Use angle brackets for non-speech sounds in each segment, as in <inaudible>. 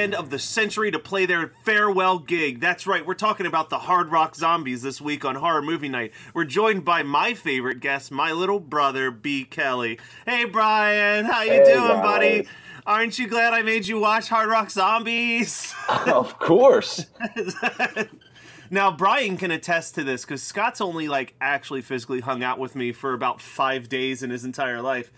Band of the century to play their farewell gig. That's right, we're talking about the Hard Rock Zombies this week on Horror Movie Night. We're joined by my favorite guest, my little brother, B. Kelly. Hey Brian, how you Hey, doing, guys. buddy? Aren't you glad I made you watch Hard Rock Zombies? <laughs> of course. <laughs> Now, Brian can attest to this because Scott's only like actually physically hung out with me for about five days in his entire life.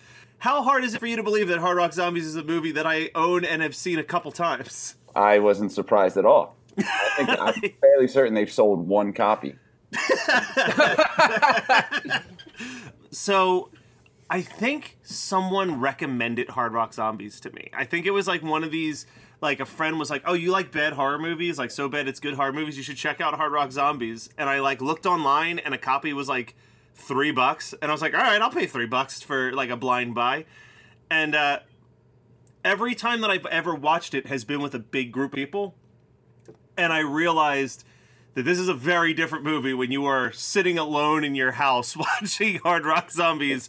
How hard is it for you to believe that Hard Rock Zombies is a movie that I own and have seen a couple times? I wasn't surprised at all. I think I'm <laughs> fairly certain they've sold one copy. So, I think someone recommended Hard Rock Zombies to me. I think it was like one of these, like a friend was like, "Oh, you like bad horror movies? Like so bad it's good horror movies. You should check out Hard Rock Zombies." And I like looked online, and a copy was like three bucks, and I was like, "All right, I'll pay three bucks for like a blind buy." And uh, every time that I've ever watched it has been with a big group of people, and I realized that this is a very different movie when you are sitting alone in your house <laughs> watching Hard Rock Zombies,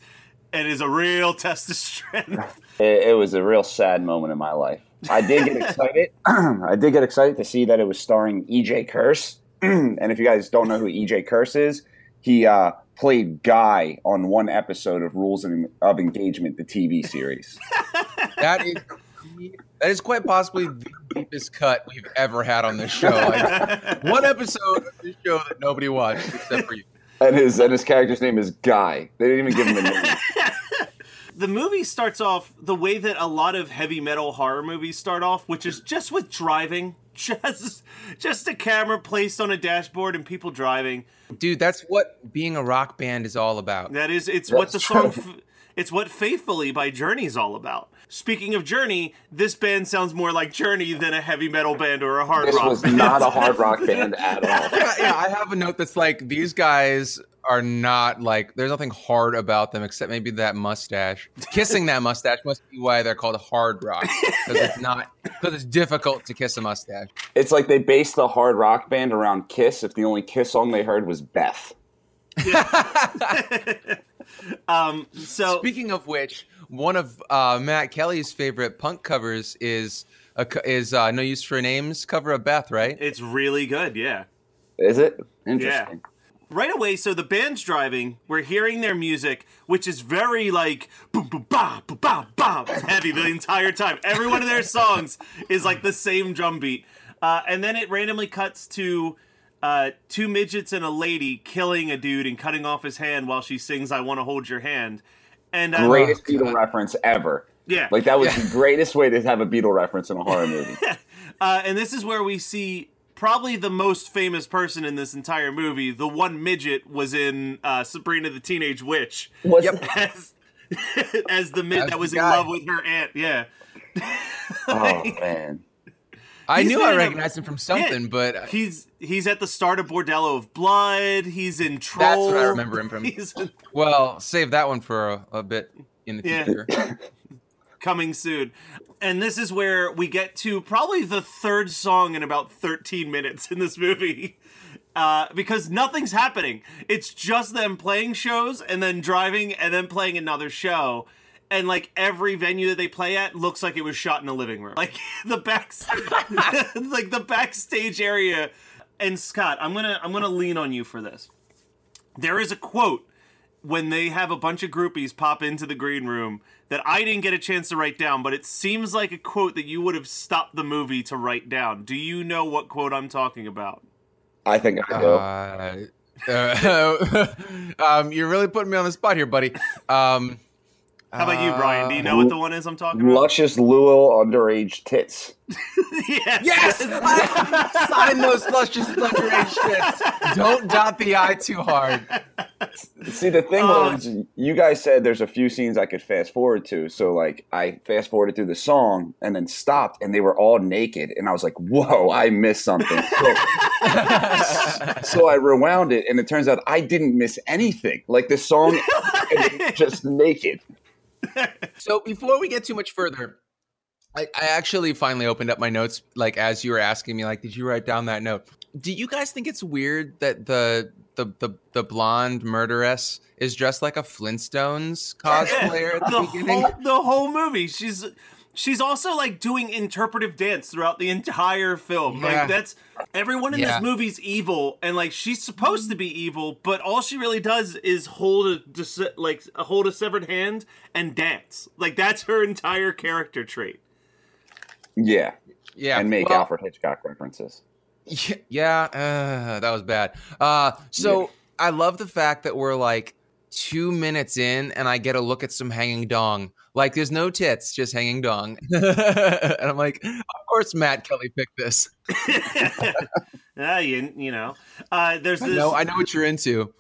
and is a real test of strength. <laughs> It, it was a real sad moment in my life. I did get <laughs> excited. <clears throat> I did get excited to see that it was starring EJ Curse. <clears throat> and if you guys don't know who EJ Curse is, he uh, played Guy on one episode of Rules of of Engagement, the TV series. <laughs> That is <laughs> that is quite possibly the deepest cut we've ever had on this show. Like, <laughs> one episode of this show that nobody watched except for you. and his and his character's name is Guy. They didn't even give him a name. the movie starts off the way that a lot of heavy metal horror movies start off, which is just with driving. <laughs> Just just a camera placed on a dashboard and people driving. Dude, that's what being a rock band is all about. That is it's what the That's song f- it's what Faithfully by Journey is all about. Speaking of Journey, this band sounds more like Journey than a heavy metal band or a hard This rock was band. not a hard <laughs> rock band at all. <laughs> Yeah, yeah, I have a note that's like these guys are not like there's nothing hard about them except maybe that mustache. Kissing that mustache must be why they're called hard rock because it's <laughs> not because it's difficult to kiss a mustache. It's like they based the hard rock band around Kiss. If the only Kiss song they heard was Beth. um so Speaking of which, one of uh, Matt Kelly's favorite punk covers is a, is uh, No Use for a Name's cover of Beth, right? it's really good, yeah. Is it interesting? Yeah right away so the band's driving we're hearing their music which is very like boom boom ba boom ba ba heavy the entire time every one of their songs is like the same drum beat uh, and then it randomly cuts to uh, two midgets and a lady killing a dude and cutting off his hand while she sings i want to hold your hand and uh, Greatest Oh, Beatle God. reference ever. yeah Like that was Yeah. the greatest way to have a Beatle reference in a horror movie. <laughs> Uh, and this is where we see probably the most famous person in this entire movie. The one midget was in uh, Sabrina the Teenage Witch What's <laughs> as, <laughs> as the midget that was in guy. love with her aunt. Yeah. Oh man. I knew I in a- recognized him from something, Yeah, but he's he's at the start of Bordello of Blood. He's in Troll. That's what I remember him from. <laughs> In- well, save that one for a, a bit in the Yeah. future. <laughs> coming soon. And this is where we get to probably the third song in about 13 minutes in this movie. <laughs> Uh, because nothing's happening. It's just them playing shows and then driving and then playing another show. And like every venue that they play at looks like it was shot in a living room. Like <laughs> the back, <laughs> like the backstage area. And Scott, I'm gonna I'm gonna lean on you for this. There is a quote when they have a bunch of groupies pop into the green room that I didn't get a chance to write down, but it seems like a quote that you would have stopped the movie to write down. Do you know what quote I'm talking about? I think I do. Uh, <laughs> uh, um, you're really putting me on the spot here, buddy. Um, How about you, Brian? Do you know what the one is I'm talking about? Luscious Louisville underage tits. <laughs> yes. Yes! <laughs> Sign those luscious underage shits. Don't dot the I too hard. See, the thing Uh, was, you guys said there's a few scenes I could fast forward to. So, like, I fast forwarded through the song and then stopped, and they were all naked. And I was like, whoa, I missed something. So, <laughs> so I rewound it, and it turns out I didn't miss anything. Like, the song is just naked. <laughs> So before we get too much further, I, I actually finally opened up my notes, like as you were asking me, like, did you write down that note? Do you guys think it's weird that the the the, the blonde murderess is dressed like a Flintstones cosplayer at the, <laughs> the beginning? whole the whole movie. She's she's also like doing interpretive dance throughout the entire film. Yeah. Like that's everyone in Yeah. this movie's evil, and like she's supposed to be evil, but all she really does is hold a like hold a severed hand and dance. Like that's her entire character trait. Yeah. yeah, And make well, Alfred Hitchcock references. Yeah, yeah uh, that was bad. Uh, so Yeah. I love the fact that we're like two minutes in, and I get a look at some hanging dong. Like, there's no tits, just hanging dong, <laughs> <laughs> and I'm like, of course, Matt Kelly picked this. <laughs> Ah, you, you know, uh, there's I this. know, I know what you're into.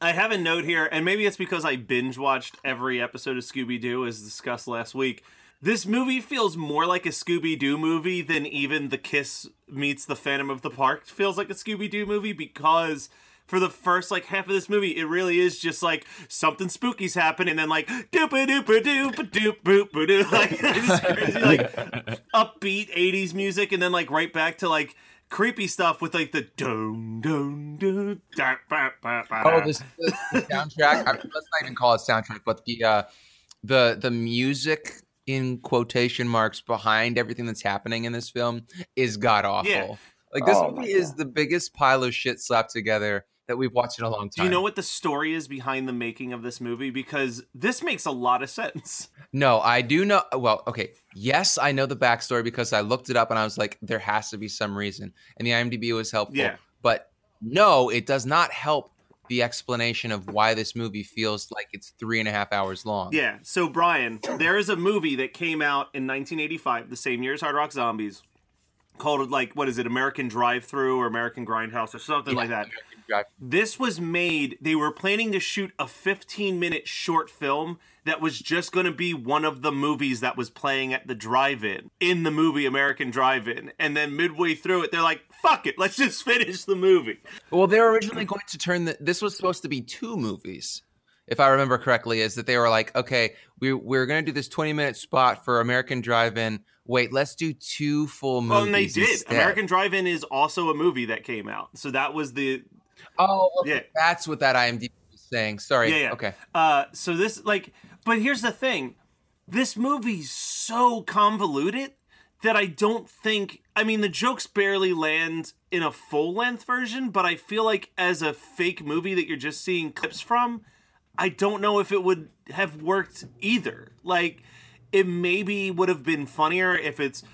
I have a note here, and maybe it's because I binge watched every episode of Scooby Doo as discussed last week. This movie feels more like a Scooby Doo movie than even The Kiss meets the Phantom of the Park feels like a Scooby Doo movie because for the first like half of this movie, it really is just like something spooky's happening, and then like doop a doop a doop a doop boop a doo <laughs> like <laughs> just crazy, like <laughs> upbeat '80s music, and then like right back to like creepy stuff with like the da, ba, ba, ba. Oh, this, this the soundtrack. I, let's not even call it soundtrack, but the uh, the the music in quotation marks behind everything that's happening in this film is god awful. Yeah. Like this Oh my movie is God. the biggest pile of shit slapped together that we've watched in a long time. Do you know what the story is behind the making of this movie? Because this makes a lot of sense. <laughs> No, I do know. Well, okay. Yes, I know the backstory because I looked it up and I was like, there has to be some reason. And the IMDb was helpful. Yeah. But no, it does not help the explanation of why this movie feels like it's three and a half hours long. Yeah. So, Brian, there is a movie that came out in 1985, the same year as Hard Rock Zombies, called like what is it, American Drive Through or American Grindhouse or something like that. Drive- This was made. They were planning to shoot a 15 minute short film that was just going to be one of the movies that was playing at the drive-in in the movie American Drive-In, and then midway through it, they're like, "Fuck it, let's just <laughs> finish the movie." Well, they were originally going to turn the. This was supposed to be two movies, if I remember correctly. Is that they were like, okay, we we're going to do this twenty minute spot for American Drive-In. Wait, let's do two full movies. Oh, and they did. instead. American Drive-In is also a movie that came out, so that was the Oh, well, Yeah. that's what that IMDb was saying. Sorry. Yeah, yeah. Okay. Uh, so this like, but here's the thing: this movie's so convoluted that I don't think. I mean, the jokes barely land in a full length version, but I feel like as a fake movie that you're just seeing clips from, I don't know if it would have worked either. Like, it maybe would have been funnier if it's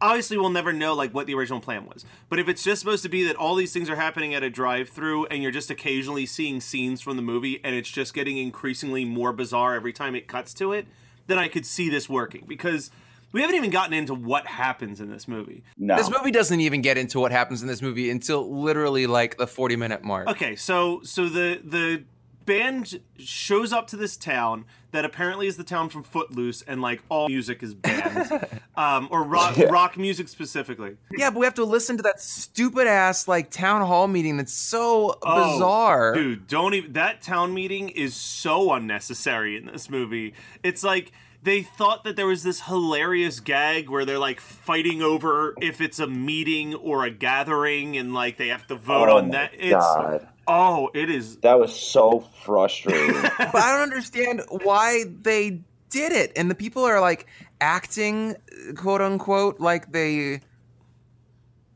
obviously we'll never know like what the original plan was but if it's just supposed to be that all these things are happening at a drive-through and you're just occasionally seeing scenes from the movie and it's just getting increasingly more bizarre every time it cuts to it then i could see this working because we haven't even gotten into what happens in this movie No. This movie doesn't even get into what happens in this movie until literally like the 40 minute mark. okay so so the the band shows up to this town that apparently is the town from Footloose, and like all music is banned, <laughs> um, or rock Yeah. rock music specifically. Yeah, but we have to listen to that stupid ass like town hall meeting that's so Oh, bizarre. Dude, don't even. That town meeting is so unnecessary in this movie. It's like they thought that there was this hilarious gag where they're like fighting over if it's a meeting or a gathering, and like they have to vote Oh on my that. It's God. Oh, it is. That was so frustrating. <laughs> but I don't understand why they did it. And the people are like acting, quote unquote, like they.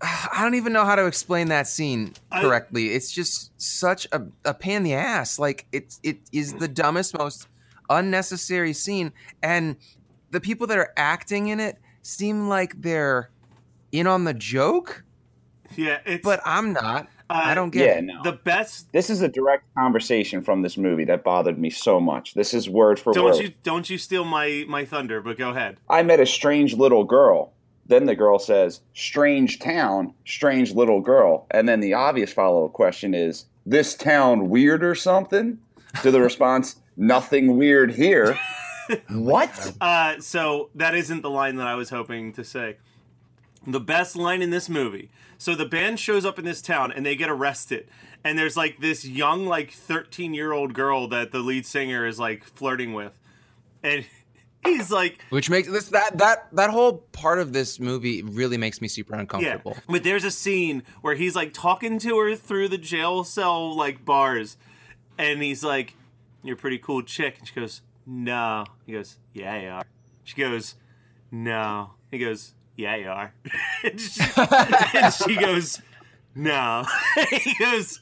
I don't even know how to explain that scene I- correctly. it's just such a, a pain in the ass. Like it's it is the dumbest, most unnecessary scene, and the people that are acting in it seem like they're in on the joke, Yeah, it's. but I'm not. Uh, I don't get yeah, it. no. the best. this is a direct conversation from this movie that bothered me so much. This is word for Don't word. you don't you steal my my thunder? But go ahead. I met a strange little girl. Then the girl says, strange town, strange little girl. And then the obvious follow up question is, this town weird or something? To the response, nothing weird here. <laughs> what? Uh, so that isn't the line that I was hoping to say. The best line in this movie. So the band shows up in this town and they get arrested. And there's like this young, like 13 year old girl that the lead singer is like flirting with. And <laughs> he's like, Which makes this that that that whole part of this movie really makes me super uncomfortable. Yeah, but there's a scene where he's like talking to her through the jail cell like bars, and he's like, "You're a pretty cool chick," and she goes, "No." He goes, "Yeah, you are." She goes, "No." He goes, "Yeah, you are." <laughs> and, she, <laughs> and she goes, "No." <laughs> he goes,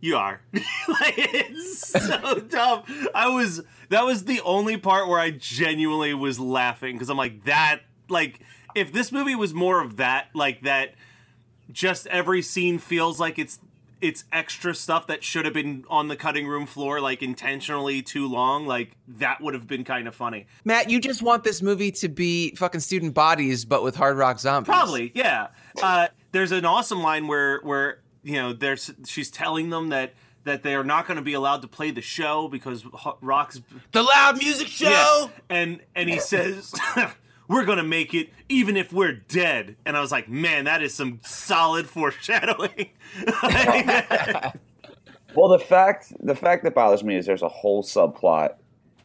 "You are." like it's so dumb. I was that was the only part where I genuinely was laughing because I'm like that like if this movie was more of that like that just every scene feels like it's it's extra stuff that should have been on the cutting room floor like intentionally too long like that would have been kind of funny Matt, you just want this movie to be fucking student bodies, but with hard rock zombies. probably yeah uh, there's an awesome line where where you know there's she's telling them that that they are not going to be allowed to play the show because rock's the loud music show. Yeah. And and he says, <laughs> "We're gonna make it, even if we're dead." And I was like, "Man, that is some solid <laughs> foreshadowing." <laughs> Well, the fact the fact that bothers me is there's a whole subplot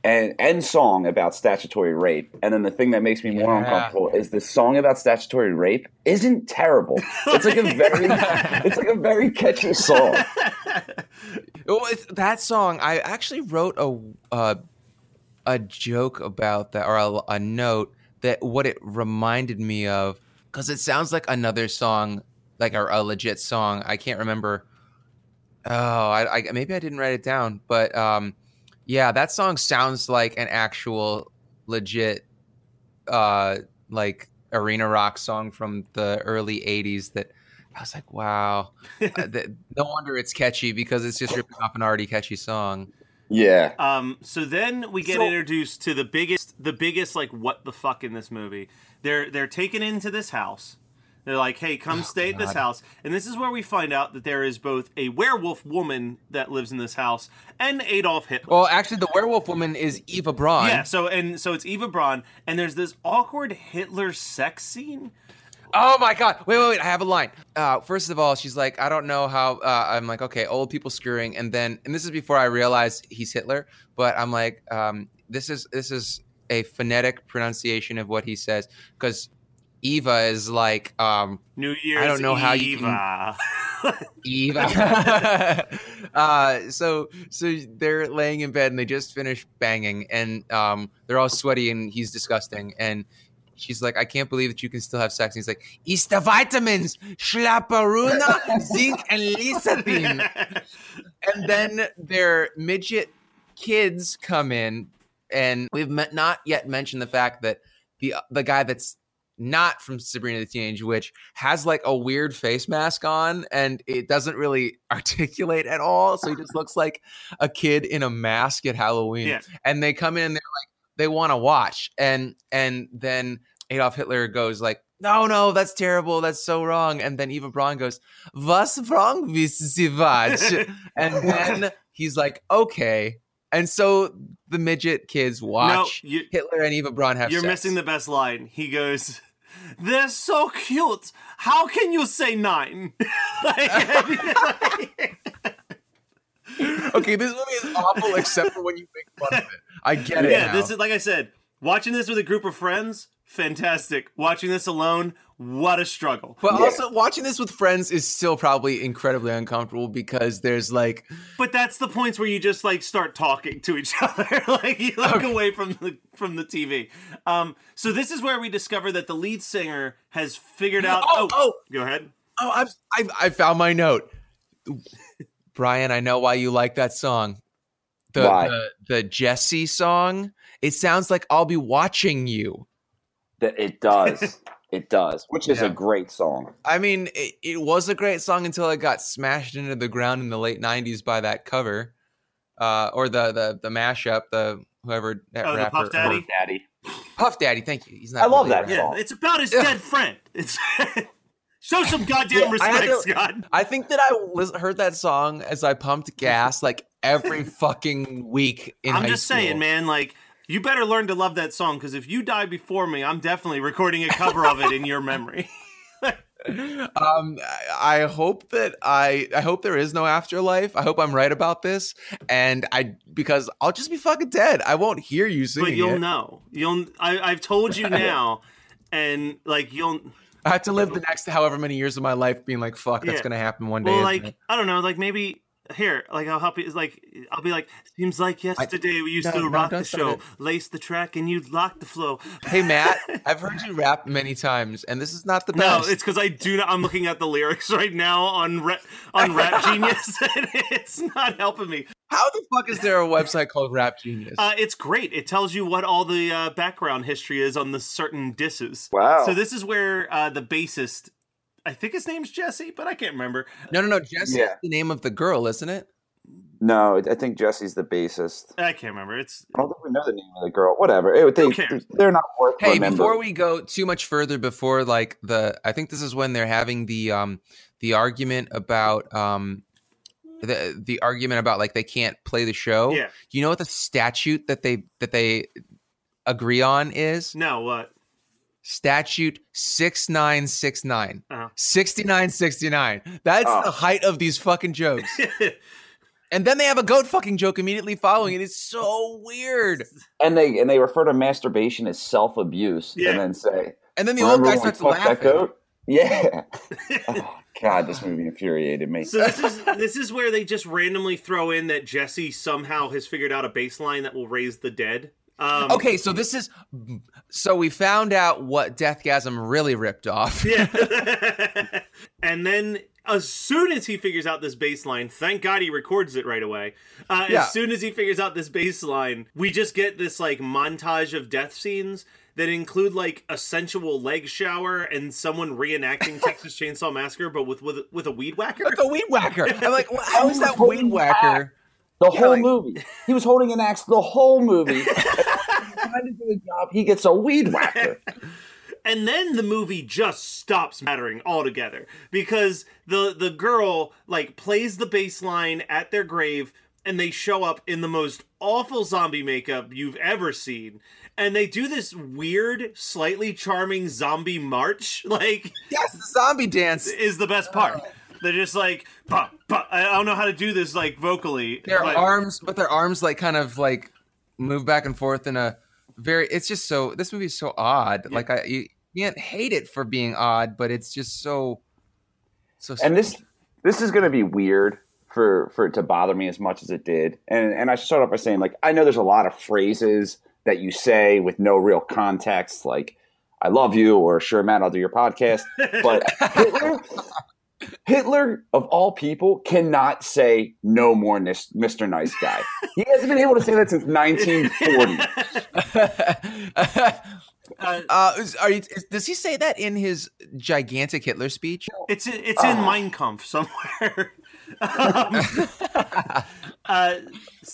and and song about statutory rape, and then the thing that makes me more Yeah. uncomfortable is the song about statutory rape isn't terrible. It's like a very <laughs> it's like a very catchy song. Oh, it's, that song. I actually wrote a uh, a joke about that, or a, a note that what it reminded me of, because it sounds like another song, like a, a legit song. I can't remember. Oh, I, I maybe I didn't write it down, but um, yeah, that song sounds like an actual legit, uh, like arena rock song from the early '80s. That I was like, wow. <laughs> Uh, th- no wonder it's catchy because it's just ripping off an already catchy song. Yeah. um, so then we get So- introduced to the biggest, the biggest like what the fuck in this movie. They're they're taken into this house. They're like, "Hey, come stay at this house." And this is where we find out that there is both a werewolf woman that lives in this house and Adolf Hitler. Well, actually, the werewolf woman is Eva Braun. Yeah, so and so it's Eva Braun, and there's this awkward Hitler sex scene. Oh my god! Wait, wait, wait! I have a line. Uh, first of all, she's like, I don't know how. Uh, I'm like, okay, old people screwing, and then, and this is before I realized he's Hitler. But I'm like, um, this is this is a phonetic pronunciation of what he says because Eva is like, um, New Year's I don't know how you Eva. Eva. <laughs> uh, so so they're laying in bed and they just finished banging and um, they're all sweaty and he's disgusting and she's like, I can't believe that you can still have sex. And he's like, it's the vitamins, schlaparuna, <laughs> zinc, and lecithin. And then their midget kids come in and we've met, not yet mentioned the fact that the the guy that's not from Sabrina the Teenage Witch has like a weird face mask on and it doesn't really <laughs> articulate at all. So he just looks like a kid in a mask at Halloween. Yeah. And they come in and they're like, they want to watch. And and then Adolf Hitler goes like, no, no, that's terrible. That's so wrong. And then Eva Braun goes, was wrong with Sie watch? <laughs> and then he's like, okay. And so the midget kids watch no, you- Hitler and Eva Braun have You're sex. missing the best line. He goes, "They're so cute. How can you say nine? Like- <laughs> okay, this movie is awful except for when you make fun of it. I get it. yeah, now. this is like I said. Watching this with a group of friends, fantastic. Watching this alone, what a struggle. But Yeah. also watching this with friends is still probably incredibly uncomfortable because there's like But that's the points where you just like start talking to each <laughs> other, like you look away from the from the TV. Um, so this is where we discover that the lead singer has figured out. Oh, oh. go ahead. oh I'm, I I found my note. Brian, I know why you like that song. The Why? the, the Jesse song. It sounds like I'll be watching you. That it does. <laughs> it does, which is Yeah. a great song. I mean, it, it was a great song until it got smashed into the ground in the late '90s by that cover, uh, or the the the mashup, the whoever that Oh, the rapper, Puff Daddy? Daddy. Puff Daddy. Thank you. He's not. I love really that a Yeah, it's about his dead friend. It's <laughs> show some goddamn Yeah, respect, had to- Scott. I think that I lis- heard that song as I pumped gas like every <laughs> fucking week in I'm high just school. saying, man. Like you better learn to love that song because if you die before me, I'm definitely recording a cover of it in your memory. <laughs> Um, I hope that I I hope there is no afterlife. I hope I'm right about this, and I because I'll just be fucking dead. I won't hear you singing but you'll it. know. You'll. I, I've told you <laughs> now, and like you'll. I have to live the next however many years of my life being like, fuck, that's Yeah. gonna happen one day. Well, like it? I don't know. Like maybe here, like I'll help you. It's like I'll be like, seems like yesterday we used No, to no, rock don't the show, it. lace the track, and you'd lock the flow. hey Matt, <laughs> I've heard you rap many times, and this is not the best. No, it's because I do not. I'm looking at the lyrics right now on Ra- on Rap <laughs> Genius, <laughs> and it's not helping me. How the fuck is there a website called Rap Genius? Uh, it's great. It tells you what all the uh, background history is on the certain disses. Wow. So this is where uh, the bassist, I think his name's Jesse, but I can't remember. no, no, no. Jesse Yeah. the name of the girl, isn't it? No, I think Jesse's the bassist. I can't remember. It's I don't think we know the name of the girl. Whatever. It, they, They're not worth Hey, remembering. before we go too much further, before like the, I think this is when they're having the um the argument about um the the argument about like they can't play the show. yeah. You know what the statute that they that they agree on is? No, what? Statute 6969. Uh-huh. 6969. That's Oh. the height of these fucking jokes. <laughs> And then they have a goat fucking joke immediately following it. It's so weird. and they and they refer to masturbation as self abuse, Yeah. and then say, And then the old guy starts laughing. that goat?" Yeah. <laughs> oh, God, this movie infuriated me. so this is this is where they just randomly throw in that Jesse somehow has figured out a baseline that will raise the dead. Um, Okay, so this is so we found out what Deathgasm really ripped off. Yeah. <laughs> <laughs> and then as soon as he figures out this baseline, thank God he records it right away. Uh, Yeah. As soon as he figures out this baseline, we just get this like montage of death scenes that include like a sensual leg shower and someone reenacting <laughs> Texas Chainsaw Massacre, but with with with a weed whacker. Like a weed whacker. I'm like, well, how is that weed whacker? The Yeah, whole like- movie. <laughs> He was holding an axe the whole movie. <laughs> trying to do a job. He gets a weed whacker. <laughs> and then the movie just stops mattering altogether because the the girl like plays the bass line at their grave and they show up in the most awful zombie makeup you've ever seen and they do this weird slightly charming zombie march like Yes, the zombie dance. is the best part uh, they're just like bah, bah. i don't know how to do this like vocally Their but- arms, but their arms like kind of like move back and forth in a very. It's just so. This movie is so odd. Like I, you can't hate it for being odd, but it's just so. So. and this this is going to be weird for for it to bother me as much as it did. And and I should start off by saying like I know there's a lot of phrases that you say with no real context, like "I love you" or "Sure, Matt, I'll do your podcast." But Hitler, <laughs> <laughs> Hitler of all people cannot say "No more, nis- Mr. Nice Guy." He hasn't been able to say that since 1940. <laughs> uh, uh, are you, does he say that in his gigantic Hitler speech? It's in, it's in Ah. Mein Kampf somewhere. <laughs> um, <laughs> uh,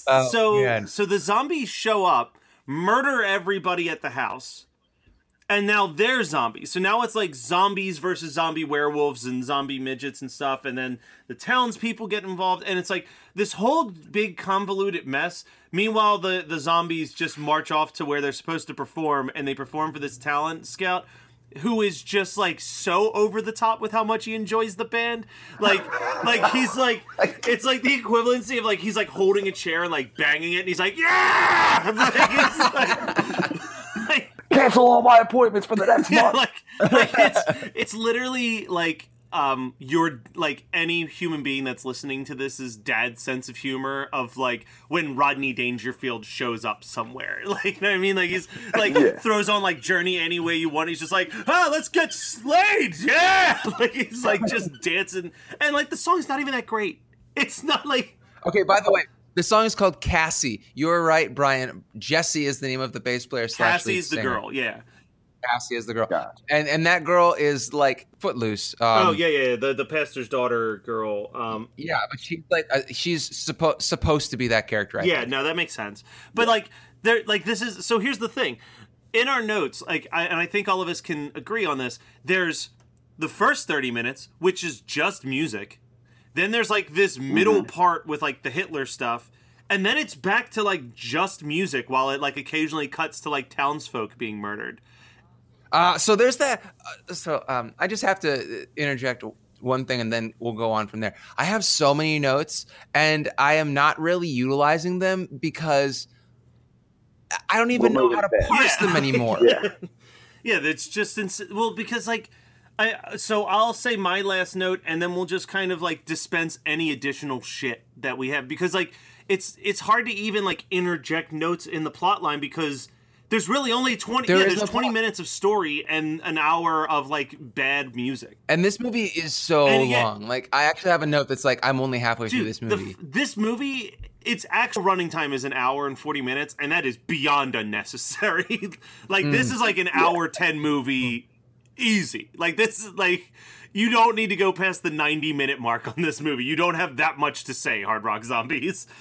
Oh, so man. so the zombies show up, murder everybody at the house, and now they're zombies. So now it's like zombies versus zombie werewolves and zombie midgets and stuff, and then the townspeople get involved, and it's like this whole big convoluted mess. Meanwhile, the the zombies just march off to where they're supposed to perform, and they perform for this talent scout. Who is just like so over the top with how much he enjoys the band? Like, like he's like, <laughs> it's like the equivalency of like he's like holding a chair and like banging it, and he's like, yeah, <laughs> like, like Cancel all my appointments for the <laughs> next month. like, like it's it's literally like um your like any human being that's listening to this is dad's sense of humor of like when Rodney Dangerfield shows up somewhere. <laughs> Like you know what I mean? Like he's like Yeah. throws on like Journey any way you want. He's just like, ah, let's get slayed, <laughs> yeah. Like he's like just dancing, and like the song's not even that great. It's not like Okay, by the way, the song is called Cassie. You're right, Brian. Jesse is the name of the bass player. slash lead Cassie's the singer. girl, yeah. Cassie is the girl, Gotcha. and and that girl is like footloose. Um, oh yeah, yeah, the the pastor's daughter girl. Um, yeah, but she's like uh, she's supposed supposed to be that character. I yeah, think. no, that makes sense. But like, there, like this is so. Here's the thing, in our notes, like, I, and I think all of us can agree on this. There's the first thirty minutes, which is just music. Then there's like this middle part with like the Hitler stuff, and then it's back to like just music, while it like occasionally cuts to like townsfolk being murdered. Uh, so there's that. Uh, so um, I just have to interject one thing, and then we'll go on from there. I have so many notes, and I am not really utilizing them because I don't even We'll know how to it parse Yeah. them <laughs> anymore. Yeah. Yeah, that's just ins- well because like I so I'll say my last note and then we'll just kind of like dispense any additional shit that we have because like it's it's hard to even like interject notes in the plot line because there's really only 20 There yeah, there's no 20 plot. minutes of story and an hour of like bad music. And this movie is so And again- long. Like I actually have a note that's like I'm only halfway through this movie. f- this movie its actual running time is an hour and 40 minutes and that is beyond unnecessary. <laughs> like Hmm. this is like an hour 10 movie easy. Like this is like you don't need to go past the 90 minute mark on this movie. You don't have that much to say, Hard Rock Zombies. <laughs>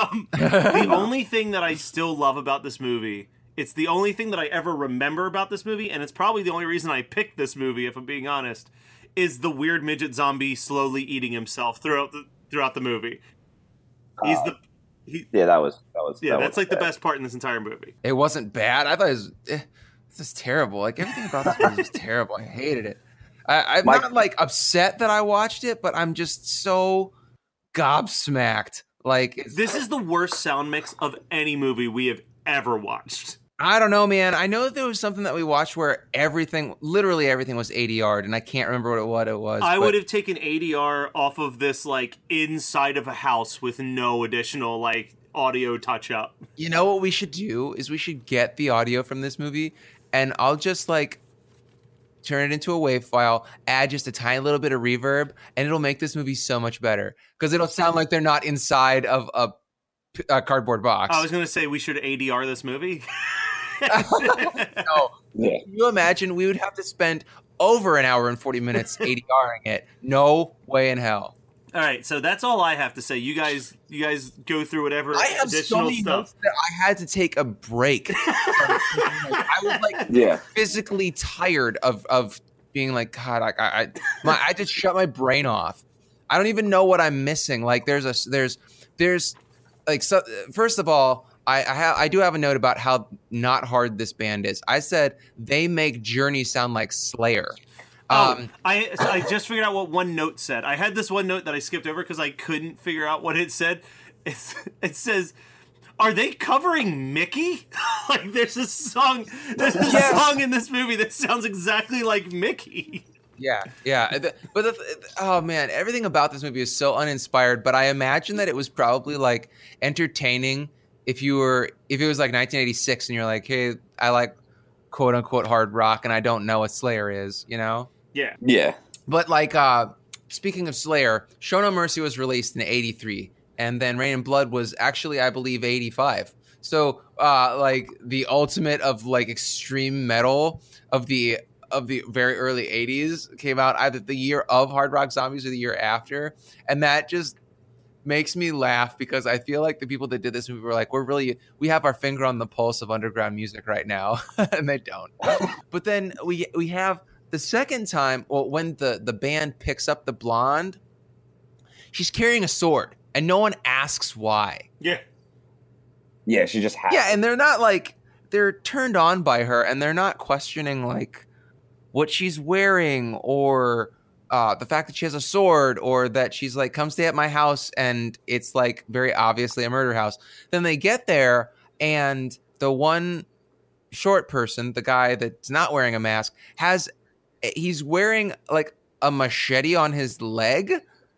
Um, the <laughs> only thing that I still love about this movie, it's the only thing that I ever remember about this movie, and it's probably the only reason I picked this movie, if I'm being honest, is the weird midget zombie slowly eating himself throughout the throughout the movie. He's the he, Yeah, that was that was. yeah, that that's was like the best part in this entire movie. It wasn't bad. I thought it was eh, this is terrible. Like everything about this movie was <laughs> terrible. I hated it. I, I'm Mike- not like upset that I watched it, but I'm just so gobsmacked. Like This is the worst sound mix of any movie we have ever watched. I don't know, man. I know that there was something that we watched where everything, literally everything, was ADR'd, and I can't remember what it, what it was. I but- would have taken ADR off of this like inside of a house with no additional like audio touch up. You know what we should do is we should get the audio from this movie, and I'll just like turn it into a wave file, add just a tiny little bit of reverb, and it'll make this movie so much better because it'll sound like they're not inside of a cardboard box. I was gonna say we should ADR this movie. <laughs> no, Yeah. Can you imagine we would have to spend over an hour and 40 minutes ADRing it? No way in hell. All right, so that's all I have to say. You guys, you guys go through whatever I have so additional many stuff. notes that I had to take a break. <laughs> I was like Yeah. physically tired of of being like, God, I, I, I- my, I just shut my brain off. I don't even know what I'm missing. Like, there's a, there's, there's, like, so. First of all, I, I have, I do have a note about how not hard this band is. I said they make Journey sound like Slayer. Oh, Um, I so I just figured out what one note said. I had this one note that I skipped over because I couldn't figure out what it said. It's, <laughs> it says, "Are they covering Mickey?" <laughs> like there's a song, there's a song in this movie that sounds exactly like Mickey. Yeah, yeah. But the, oh man, everything about this movie is so uninspired. But I imagine that it was probably like entertaining if you were if it was like 1986 and you're like, hey, I like quote unquote hard rock and I don't know what Slayer is, you know. Yeah, Yeah. But like, uh speaking of Slayer, Show No Mercy was released in '83, and then Reign in Blood was actually, I believe, '85. So, uh like the ultimate of like extreme metal of the of the very early 80s came out either the year of Hard Rock Zombies or the year after, and that just makes me laugh because I feel like the people that did this movie were like, we're really we have our finger on the pulse of underground music right now, <laughs> and they don't. <laughs> but then we we have the second time, well, when the the band picks up the blonde, she's carrying a sword, and no one asks why. Yeah. Yeah, she just has. Yeah, and they're not like they're turned on by her, and they're not questioning like what she's wearing or uh, the fact that she has a sword or that she's like, come stay at my house and it's like very obviously a murder house. Then they get there and the one short person, the guy that's not wearing a mask, has he's wearing like a machete on his leg.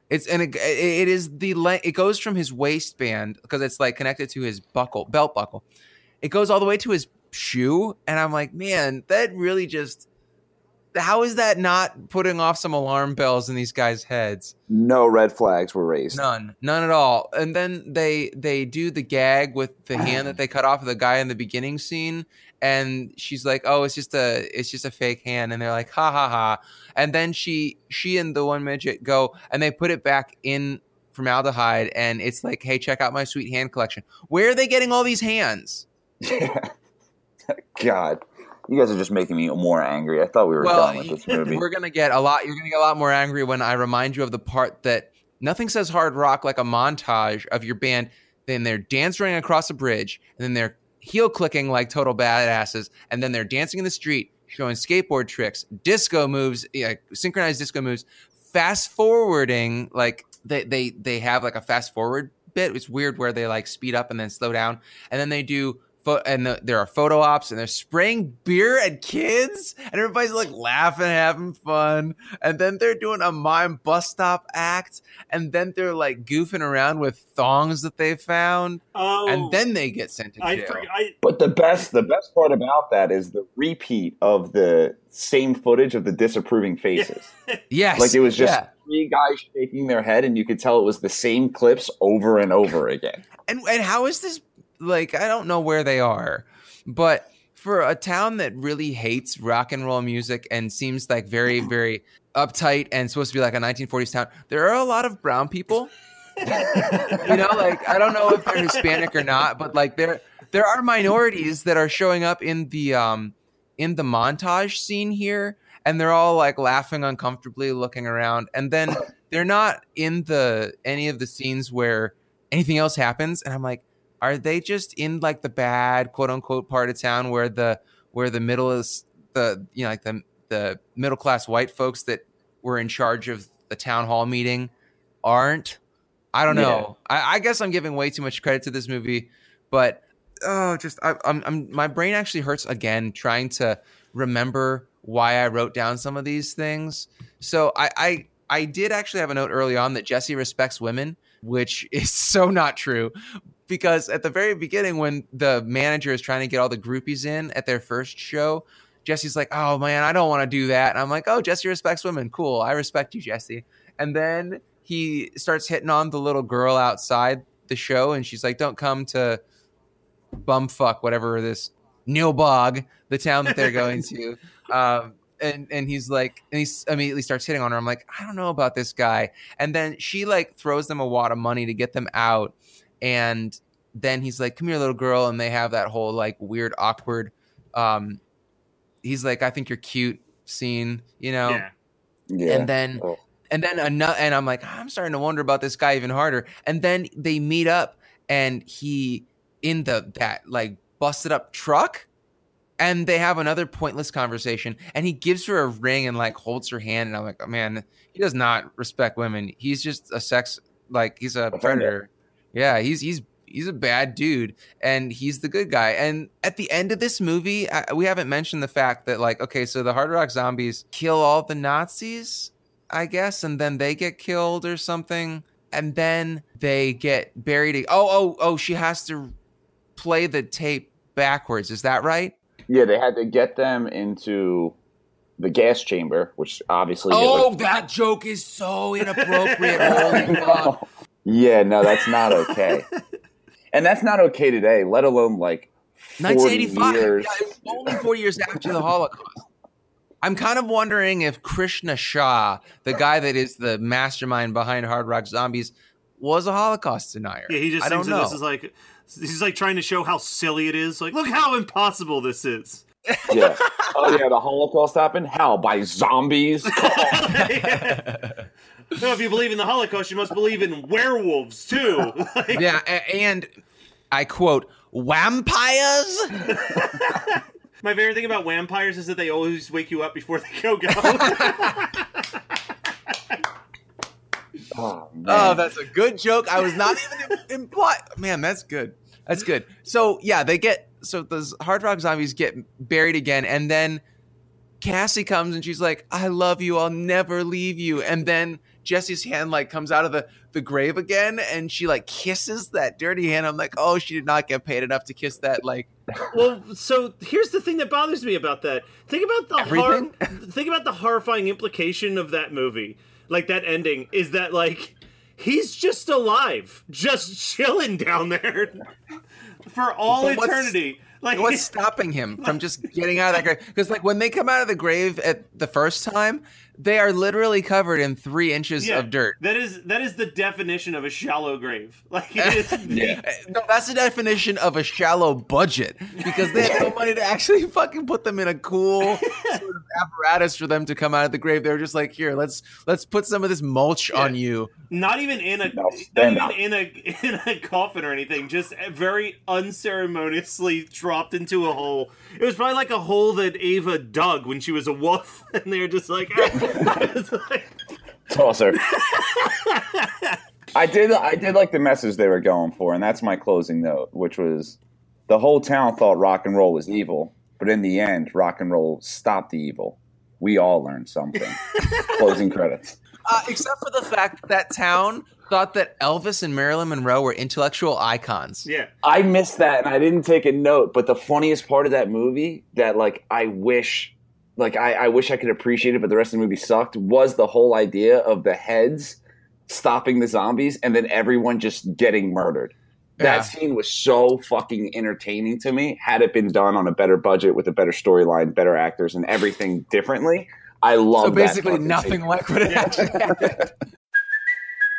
It's and it, it is the le- it goes from his waistband because it's like connected to his buckle belt buckle. It goes all the way to his shoe, and I'm like, man, that really just how is that not putting off some alarm bells in these guys' heads? No red flags were raised. None, none at all. And then they they do the gag with the hand that they cut off of the guy in the beginning scene, and she's like, "Oh, it's just a it's just a fake hand," and they're like, "Ha ha ha!" And then she she and the one midget go and they put it back in formaldehyde, and it's like, "Hey, check out my sweet hand collection." Where are they getting all these hands? <laughs> God, you guys are just making me more angry. I thought we were Well, done with this movie. <laughs> We're gonna get a lot. You're gonna get a lot more angry when I remind you of the part that nothing says hard rock like a montage of your band. Then they're dancing across a bridge, and then they're heel clicking like total badasses, and then they're dancing in the street, showing skateboard tricks, disco moves, yeah, synchronized disco moves, fast forwarding like they they they have like a fast forward bit. It's weird where they like speed up and then slow down, and then they do pho- and the, there are photo ops and they're spraying beer at kids and everybody's like laughing having fun and then they're doing a mime bus stop act and then they're like goofing around with thongs that they found Oh. and then they get sent to jail forgot. I, But the best, the best part about that is the repeat of the same footage of the disapproving faces. <laughs> yes Like it was just yeah. three guys shaking their head, and you could tell it was the same clips over and over again. and and how is this like i don't know where they are but for a town that really hates rock and roll music and seems like very very uptight and supposed to be like a 1940s town there are a lot of brown people. You know like i don't know if they're hispanic or not but like there there are minorities that are showing up in the um in the montage scene here and they're all like laughing uncomfortably looking around and then they're not in the any of the scenes where anything else happens and i'm like are they just in like the bad quote unquote part of town where the where the middle is the you know like the the middle class white folks that were in charge of the town hall meeting aren't? I don't know. I, I guess i'm giving way too much credit to this movie but oh just I, I'm, I'm my brain actually hurts again trying to remember why i wrote down some of these things. So i i i did actually have a note early on that jesse respects women which <laughs> is so not true because at the very beginning when the manager is trying to get all the groupies in at their first show jesse's like oh man i don't want to do that and i'm like oh jesse respects women cool i respect you jesse and then he starts hitting on the little girl outside the show and she's like don't come to bumfuck whatever this Nilbog, the town that they're going to. <laughs> Um, and and he's like, and he immediately starts hitting on her. I'm like, I don't know about this guy. And then she like throws them a wad of money to get them out. And then he's like, "Come here, little girl," and they have that whole like weird, awkward. Um, he's like, "I think you're cute." Scene, you know. yeah. Yeah. And then Oh. and then another and I'm like, I'm starting to wonder about this guy even harder. And then they meet up and he in the that like busted up truck and they have another pointless conversation and he gives her a ring and like holds her hand and I'm like, oh, man, he does not respect women. He's just a sex like he's a Offender. predator. Yeah, he's he's he's a bad dude and he's the good guy. And at the end of this movie, I, we haven't mentioned the fact that like okay, so the Hard Rock Zombies kill all the Nazis, I guess, and then they get killed or something, and then they get buried. Oh, oh, oh! She has to play the tape backwards. Is that right? yeah, they had to get them into the gas chamber, which obviously. Oh, that joke is so inappropriate. Holy <laughs> fuck. Yeah, no, that's not okay. <laughs> and that's not okay today, let alone like 40 1985. years. Yeah, it was only 40 years after the Holocaust. I'm kind of wondering if Krishna Shah, the guy that is the mastermind behind Hard Rock Zombies, was a Holocaust denier. Yeah, he just I thinks that this is like he's like trying to show how silly it is. Like, look how impossible this is. Yeah. <laughs> Oh yeah, the Holocaust happened. How by zombies? <laughs> Come on. No, if you believe in the Holocaust, you must believe in werewolves too. <laughs> Like, yeah, and I quote, "Vampires." <laughs> My favorite thing about vampires is that they always wake you up before they go go. <laughs> Oh. Oh, that's a good joke. I was not even implied. Man, that's good. That's good. So yeah, they get so those hard rock zombies get buried again, and then Cassie comes and she's like, "I love you. I'll never leave you." And then Jesse's hand like comes out of the the grave again, and she like kisses that dirty hand. I'm like, "Oh, she did not get paid enough to kiss that." Like, <laughs> well, so here's the thing that bothers me about that. Think about the Everything? <laughs> think about the horrifying implication of that movie. Like that ending is that like he's just alive, just chilling down there <laughs> for all But eternity. Like what's stopping him from just getting out of that grave? Because like when they come out of the grave at the first time, they are literally covered in three inches Yeah, of dirt. That is that is the definition of a shallow grave. <laughs> Like it is, <laughs> Yeah. No, that's the definition of a shallow budget because they had no money to actually <laughs> fucking put them in a cool sort of apparatus for them to come out of the grave. They were just like, here, let's let's put some of this mulch on you. not even in a No, not even in a in a coffin or anything. Just very unceremoniously dropped into a hole. It was probably like a hole that Ava dug when she was a wolf, and they were just like, It's like- Toss. I did. I did like the message they were going for, and that's my closing note, which was the whole town thought rock and roll was evil, but in the end, rock and roll stopped the evil. We all learned something. <laughs> closing credits. Uh, except for the fact that town thought that Elvis and Marilyn Monroe were intellectual icons. yeah. I missed that, and I didn't take a note. But the funniest part of that movie that, like, I wish, like, I, I wish I could appreciate it, but the rest of the movie sucked. Was the whole idea of the heads stopping the zombies and then everyone just getting murdered. That Yeah. scene was so fucking entertaining to me. Had it been done on a better budget with a better storyline, better actors, and everything differently, I love. It. So basically, fucking nothing scene. like what it actually <laughs> happened.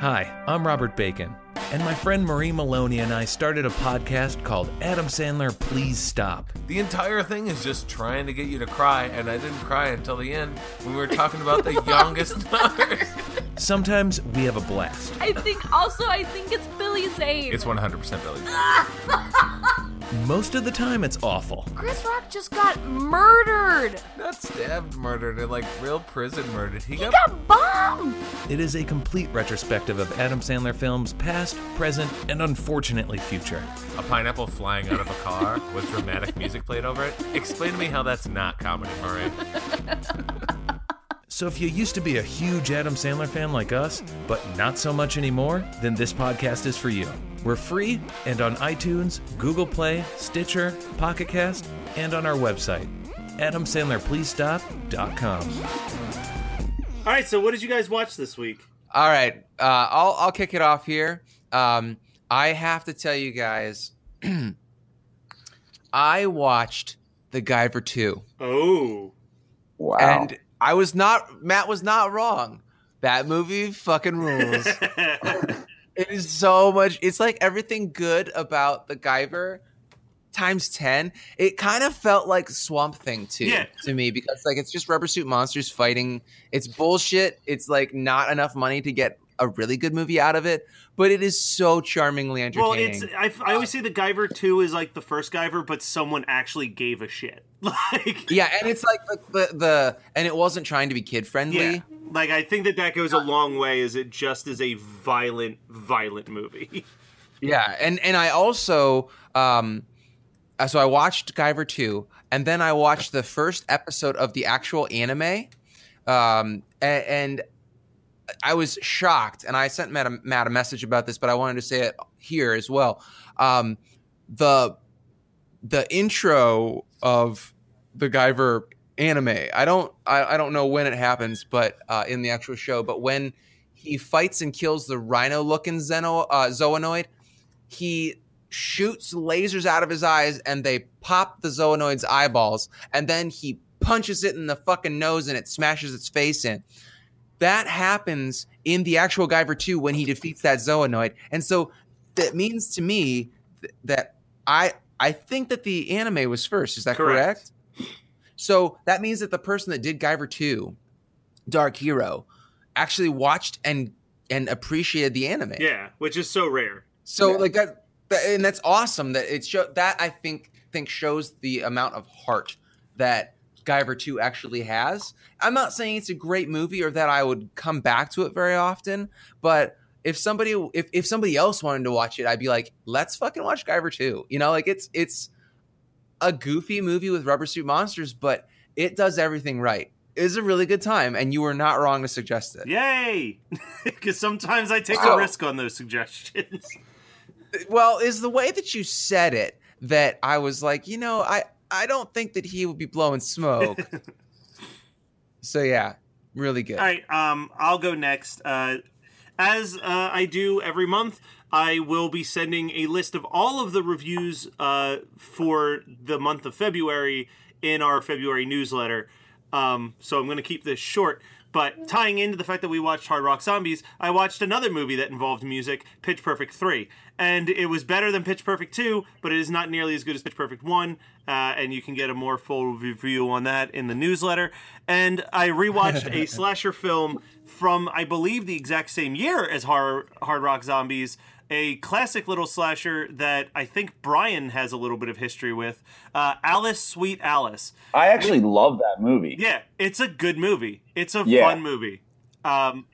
Hi, I'm Robert Bacon, and my friend Marie Maloney and I started a podcast called Adam Sandler Please Stop. The entire thing is just trying to get you to cry, and I didn't cry until the end when we were talking about the <laughs> youngest numbers. Sometimes we have a blast. I think also I think it's Billy Zane. It's 100% Billy. <laughs> Most of the time, it's awful. Chris Rock just got murdered. Not stabbed, murdered, or like real prison murdered. He He got. got bombed. It is a complete retrospective of Adam Sandler films, past, present, and unfortunately future. A pineapple flying out of a car with dramatic music played over it. Explain to me how that's not comedy, Murray. <laughs> So if you used to be a huge Adam Sandler fan like us, but not so much anymore, then this podcast is for you. We're free and on iTunes, Google Play, Stitcher, Pocket Cast, and on our website, adamsandlerpleasestop.com. All right. So, what did you guys watch this week? All right, uh, I'll I'll kick it off here. Um, I have to tell you guys, <clears throat> I watched The Guyver 2. Oh. Wow. and I was not Matt was not wrong. That movie fucking rules. <laughs> it is so much. It's like everything good about The Guyver times 10 it kind of felt like swamp thing too Yeah. to me because like it's just rubber suit monsters fighting it's bullshit it's like not enough money to get a really good movie out of it but it is so charmingly entertaining. well, it's I, I always say the Guyver two is like the first Guyver, but someone actually gave a shit. <laughs> Like, yeah and it's like the, the the and it wasn't trying to be kid friendly yeah. Like, I think that that goes a long way. Is it just is a violent, violent movie? <laughs> Yeah, and and I also um, uh, so I watched Guyver two, and then I watched the first episode of the actual anime, um, and, and I was shocked, and I sent Matt a, Matt a message about this, but I wanted to say it here as well. Um, the the intro of the Guyver anime. I don't I, I don't know when it happens, but uh, in the actual show, but when he fights and kills the rhino looking Zeno uh, zoanoid, he shoots lasers out of his eyes and they pop the zoanoid's eyeballs, and then he punches it in the fucking nose and it smashes its face in. That happens in the actual Guyver 2 when he defeats that zoanoid. And so that means to me th- that I I think that the anime was first. Is that correct? Correct. So that means that the person that did Guyver 2, Dark Hero, actually watched and and appreciated the anime. Yeah, which is so rare. So like that, that and that's awesome that it show that I think think shows the amount of heart that Guyver 2 actually has. I'm not saying it's a great movie or that I would come back to it very often, but if somebody if, if somebody else wanted to watch it, I'd be like, let's fucking watch Guyver 2. You know, like it's it's a goofy movie with rubber suit monsters, but it does everything right. It is a really good time, and you were not wrong to suggest it. Yay! <laughs> Because sometimes I take So- a risk on those suggestions. well is the way that you said it that i was like you know i i don't think that he would be blowing smoke <laughs> so yeah really good All right, um, I'll go next. Uh, as uh, I do every month, I will be sending a list of all of the reviews uh, for the month of February in our February newsletter. Um, so I'm going to keep this short. But tying into the fact that we watched Hard Rock Zombies, I watched another movie that involved music, Pitch Perfect 3. And it was better than Pitch Perfect 2, but it is not nearly as good as Pitch Perfect 1. Uh, and you can get a more full review on that in the newsletter. And I rewatched a <laughs> slasher film from, I believe, the exact same year as Hard, Hard Rock Zombies. A classic little slasher that I think Brian has a little bit of history with. Uh, Alice, Sweet Alice. I actually love that movie. Yeah, it's a good movie. It's a Yeah. fun movie. Um,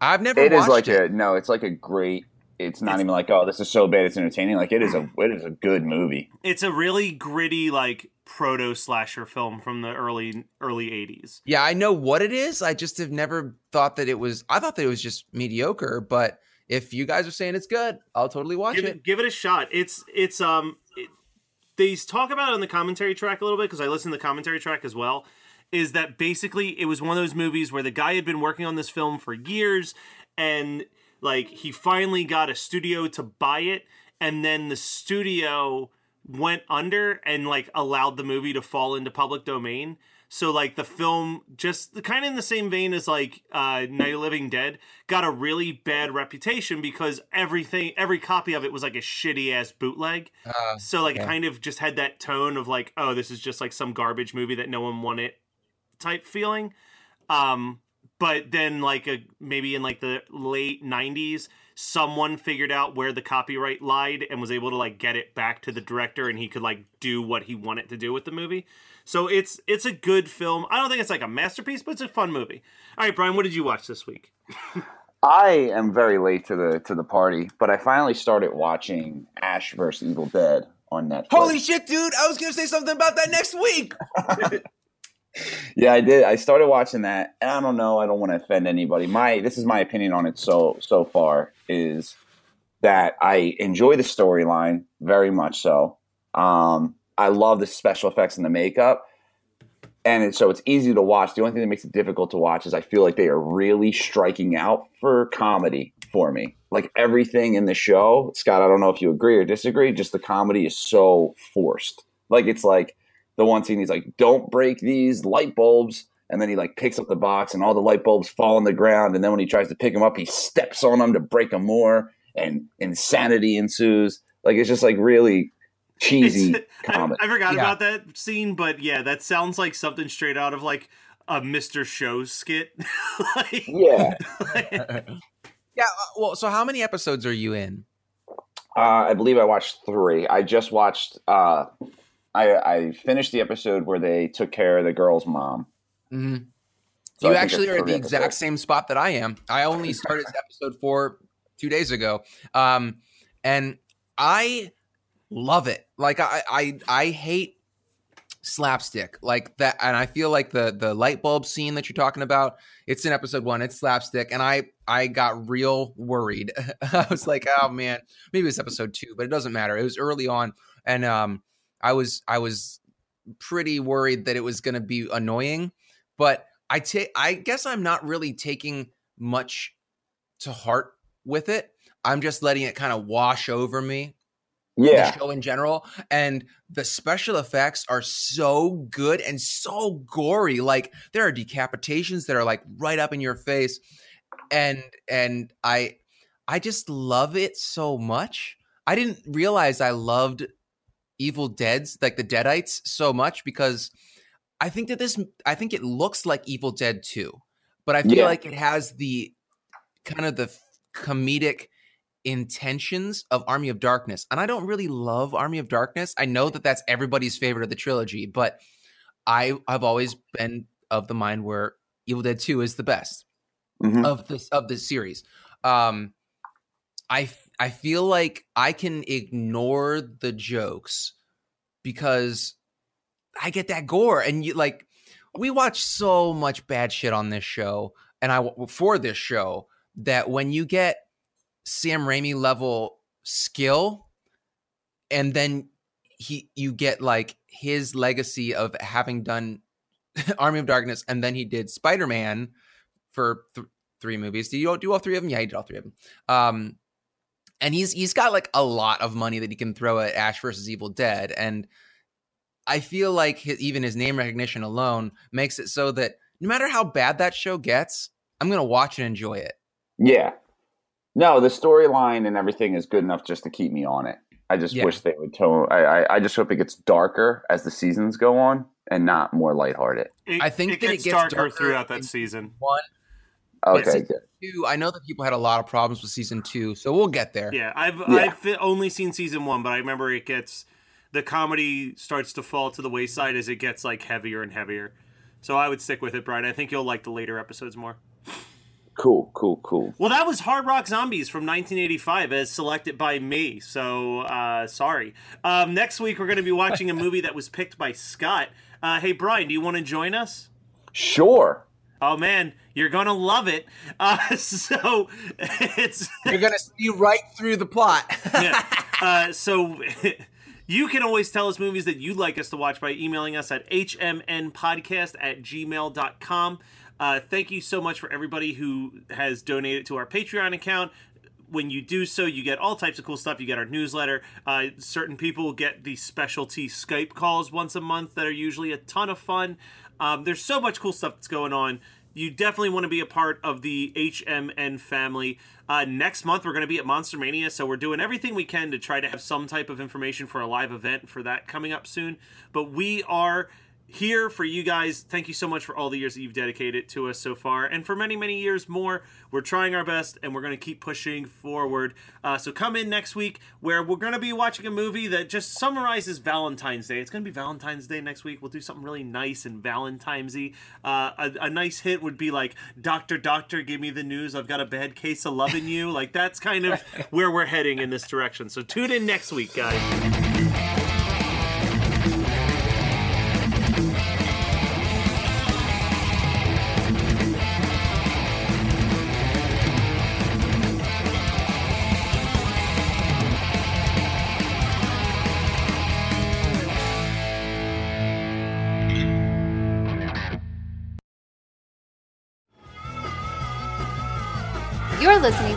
i've never It is watched like it a no. It's like a great. It's not even like oh, this is so bad. It's entertaining. Like it is a it is a good movie. it's a really gritty, like proto slasher film from the early early '80s. yeah i know what it is i just have never thought that it was i thought that it was just mediocre but if you guys are saying it's good i'll totally watch Give it it, give it a shot. It's it's um, it, they talk about it on the commentary track a little bit because I listen to the commentary track as well. Is that basically it was one of those movies where the guy had been working on this film for years and like he finally got a studio to buy it and then the studio went under and like allowed the movie to fall into public domain so like the film just the kind of in the same vein as like uh night of living dead got a really bad reputation because everything every copy of it was like a shitty ass bootleg. Uh, so like it kind of just had that tone of like oh this is just like some garbage movie that no one wanted type feeling. Um but then like a maybe in like the late 90s someone figured out where the copyright lied and was able to like get it back to the director and he could like do what he wanted to do with the movie so it's it's a good film i don't think it's like a masterpiece but it's a fun movie all right brian what did you watch this week I am very late to the to the party, but I finally started watching Ash vs. Evil Dead on Netflix. holy shit dude i was gonna say something about that next week <laughs> Yeah, I did. I started watching that, and I don't know. I don't want to offend anybody. My this is my opinion on it. So so far is that I enjoy the storyline very much. So um, I love the special effects and the makeup, and so it's easy to watch. The only thing that makes it difficult to watch is I feel like they are really striking out for comedy for me. Like everything in the show, Scott. I don't know if you agree or disagree. Just the comedy is so forced. Like it's like the one scene he's like, "Don't break these light bulbs," and then he like picks up the box, and all the light bulbs fall on the ground. And then when he tries to pick them up, he steps on them to break them more, and insanity ensues. Like it's just like really cheesy It's- <laughs> I. I forgot Yeah. about that scene but yeah that sounds like something straight out of like a mr show skit <laughs> like, yeah, <laughs> yeah uh, well so how many episodes are you in uh, I believe I watched three. I just watched. Uh, I I finished the episode where they took care of the girl's mom. mm-hmm. So you think actually are at the three exact same spot that I am. I only started episode four two days ago, um, and I love it. Like I, I, I hate slapstick. Like that and i feel like the the light bulb scene that you're talking about it's in episode one it's slapstick. And i i got real worried. <laughs> I was like oh man maybe it's episode two but it doesn't matter. It was early on. And um i was i was pretty worried that it was going to be annoying. But i take i guess i'm not really taking much to heart with it. I'm just letting it kind of wash over me Yeah. the show in general and the special effects are so good and so gory like there are decapitations that are like right up in your face and and i i just love it so much i didn't realize i loved evil dead's like the deadites so much because i think that this i think it looks like evil dead 2 but i feel Yeah. like it has the kind of the comedic intentions of Army of Darkness. And I don't really love Army of Darkness. I know that that's everybody's favorite of the trilogy, but I I've always been of the mind where Evil Dead 2 is the best Mhm. of this of this series. Um I I feel like I can ignore the jokes because I get that gore and you like we watch so much bad shit on this show and I for this show that when you get Sam Raimi level skill and then he you get like his legacy of having done <laughs> Army of Darkness and then he did Spider-Man for th- three movies. Did you do all three of them? Yeah, he did all three of them. Um and he's he's got like a lot of money that he can throw at Ash versus Evil Dead and I feel like his, even his name recognition alone makes it so that no matter how bad that show gets, I'm to watch and enjoy it. Yeah. No, the storyline and everything is good enough just to keep me on it. I just Yeah. wish they would tone. I, I I just hope it gets darker as the seasons go on and not more lighthearted. It, I think it that it gets, gets darker, darker throughout that season. One, Okay, good. two, I know that people had a lot of problems with season two, so we'll get there. Yeah, I've Yeah. I've only seen season one, but I remember it gets the comedy starts to fall to the wayside as it gets like heavier and heavier. So I would stick with it, Brian. I think you'll like the later episodes more. Cool, cool, cool. Well, that was Hard Rock Zombies from 1985, as selected by me. So uh, sorry. Um, next week we're going to be watching a movie that was picked by Scott. Uh, hey, Brian, do you want to join us? Sure. Oh man, you're gonna love it. Uh, <laughs> so it's <laughs> You're going to see right through the plot. yeah. <laughs> Uh, so you can always tell us movies that you'd like us to watch by emailing us at hmnpodcast at gmail.com. Uh, thank you so much for everybody who has donated to our Patreon account. When you do so, you get all types of cool stuff. You get our newsletter. Uh, certain people get the specialty Skype calls once a month that are usually a ton of fun. Um, there's so much cool stuff that's going on you definitely want to be a part of the HMN family. Uh, next month, we're going to be at Monster Mania, so we're doing everything we can to try to have some type of information for a live event for that coming up soon. But we are here for you guys. Thank you so much for all the years that you've dedicated to us so far, and for many, many years more. We're trying our best, and we're going to keep pushing forward. Uh, so come in next week, where we're going to be watching a movie that just summarizes Valentine's Day. It's going to be Valentine's Day next week. We'll do something really nice and Valentine's-y. Uh, a, a nice hit would be like, "Doctor, Doctor, give me the news. I've got a bad case of loving you." Like that's kind of <laughs> where we're heading in this direction. So tune in next week, guys.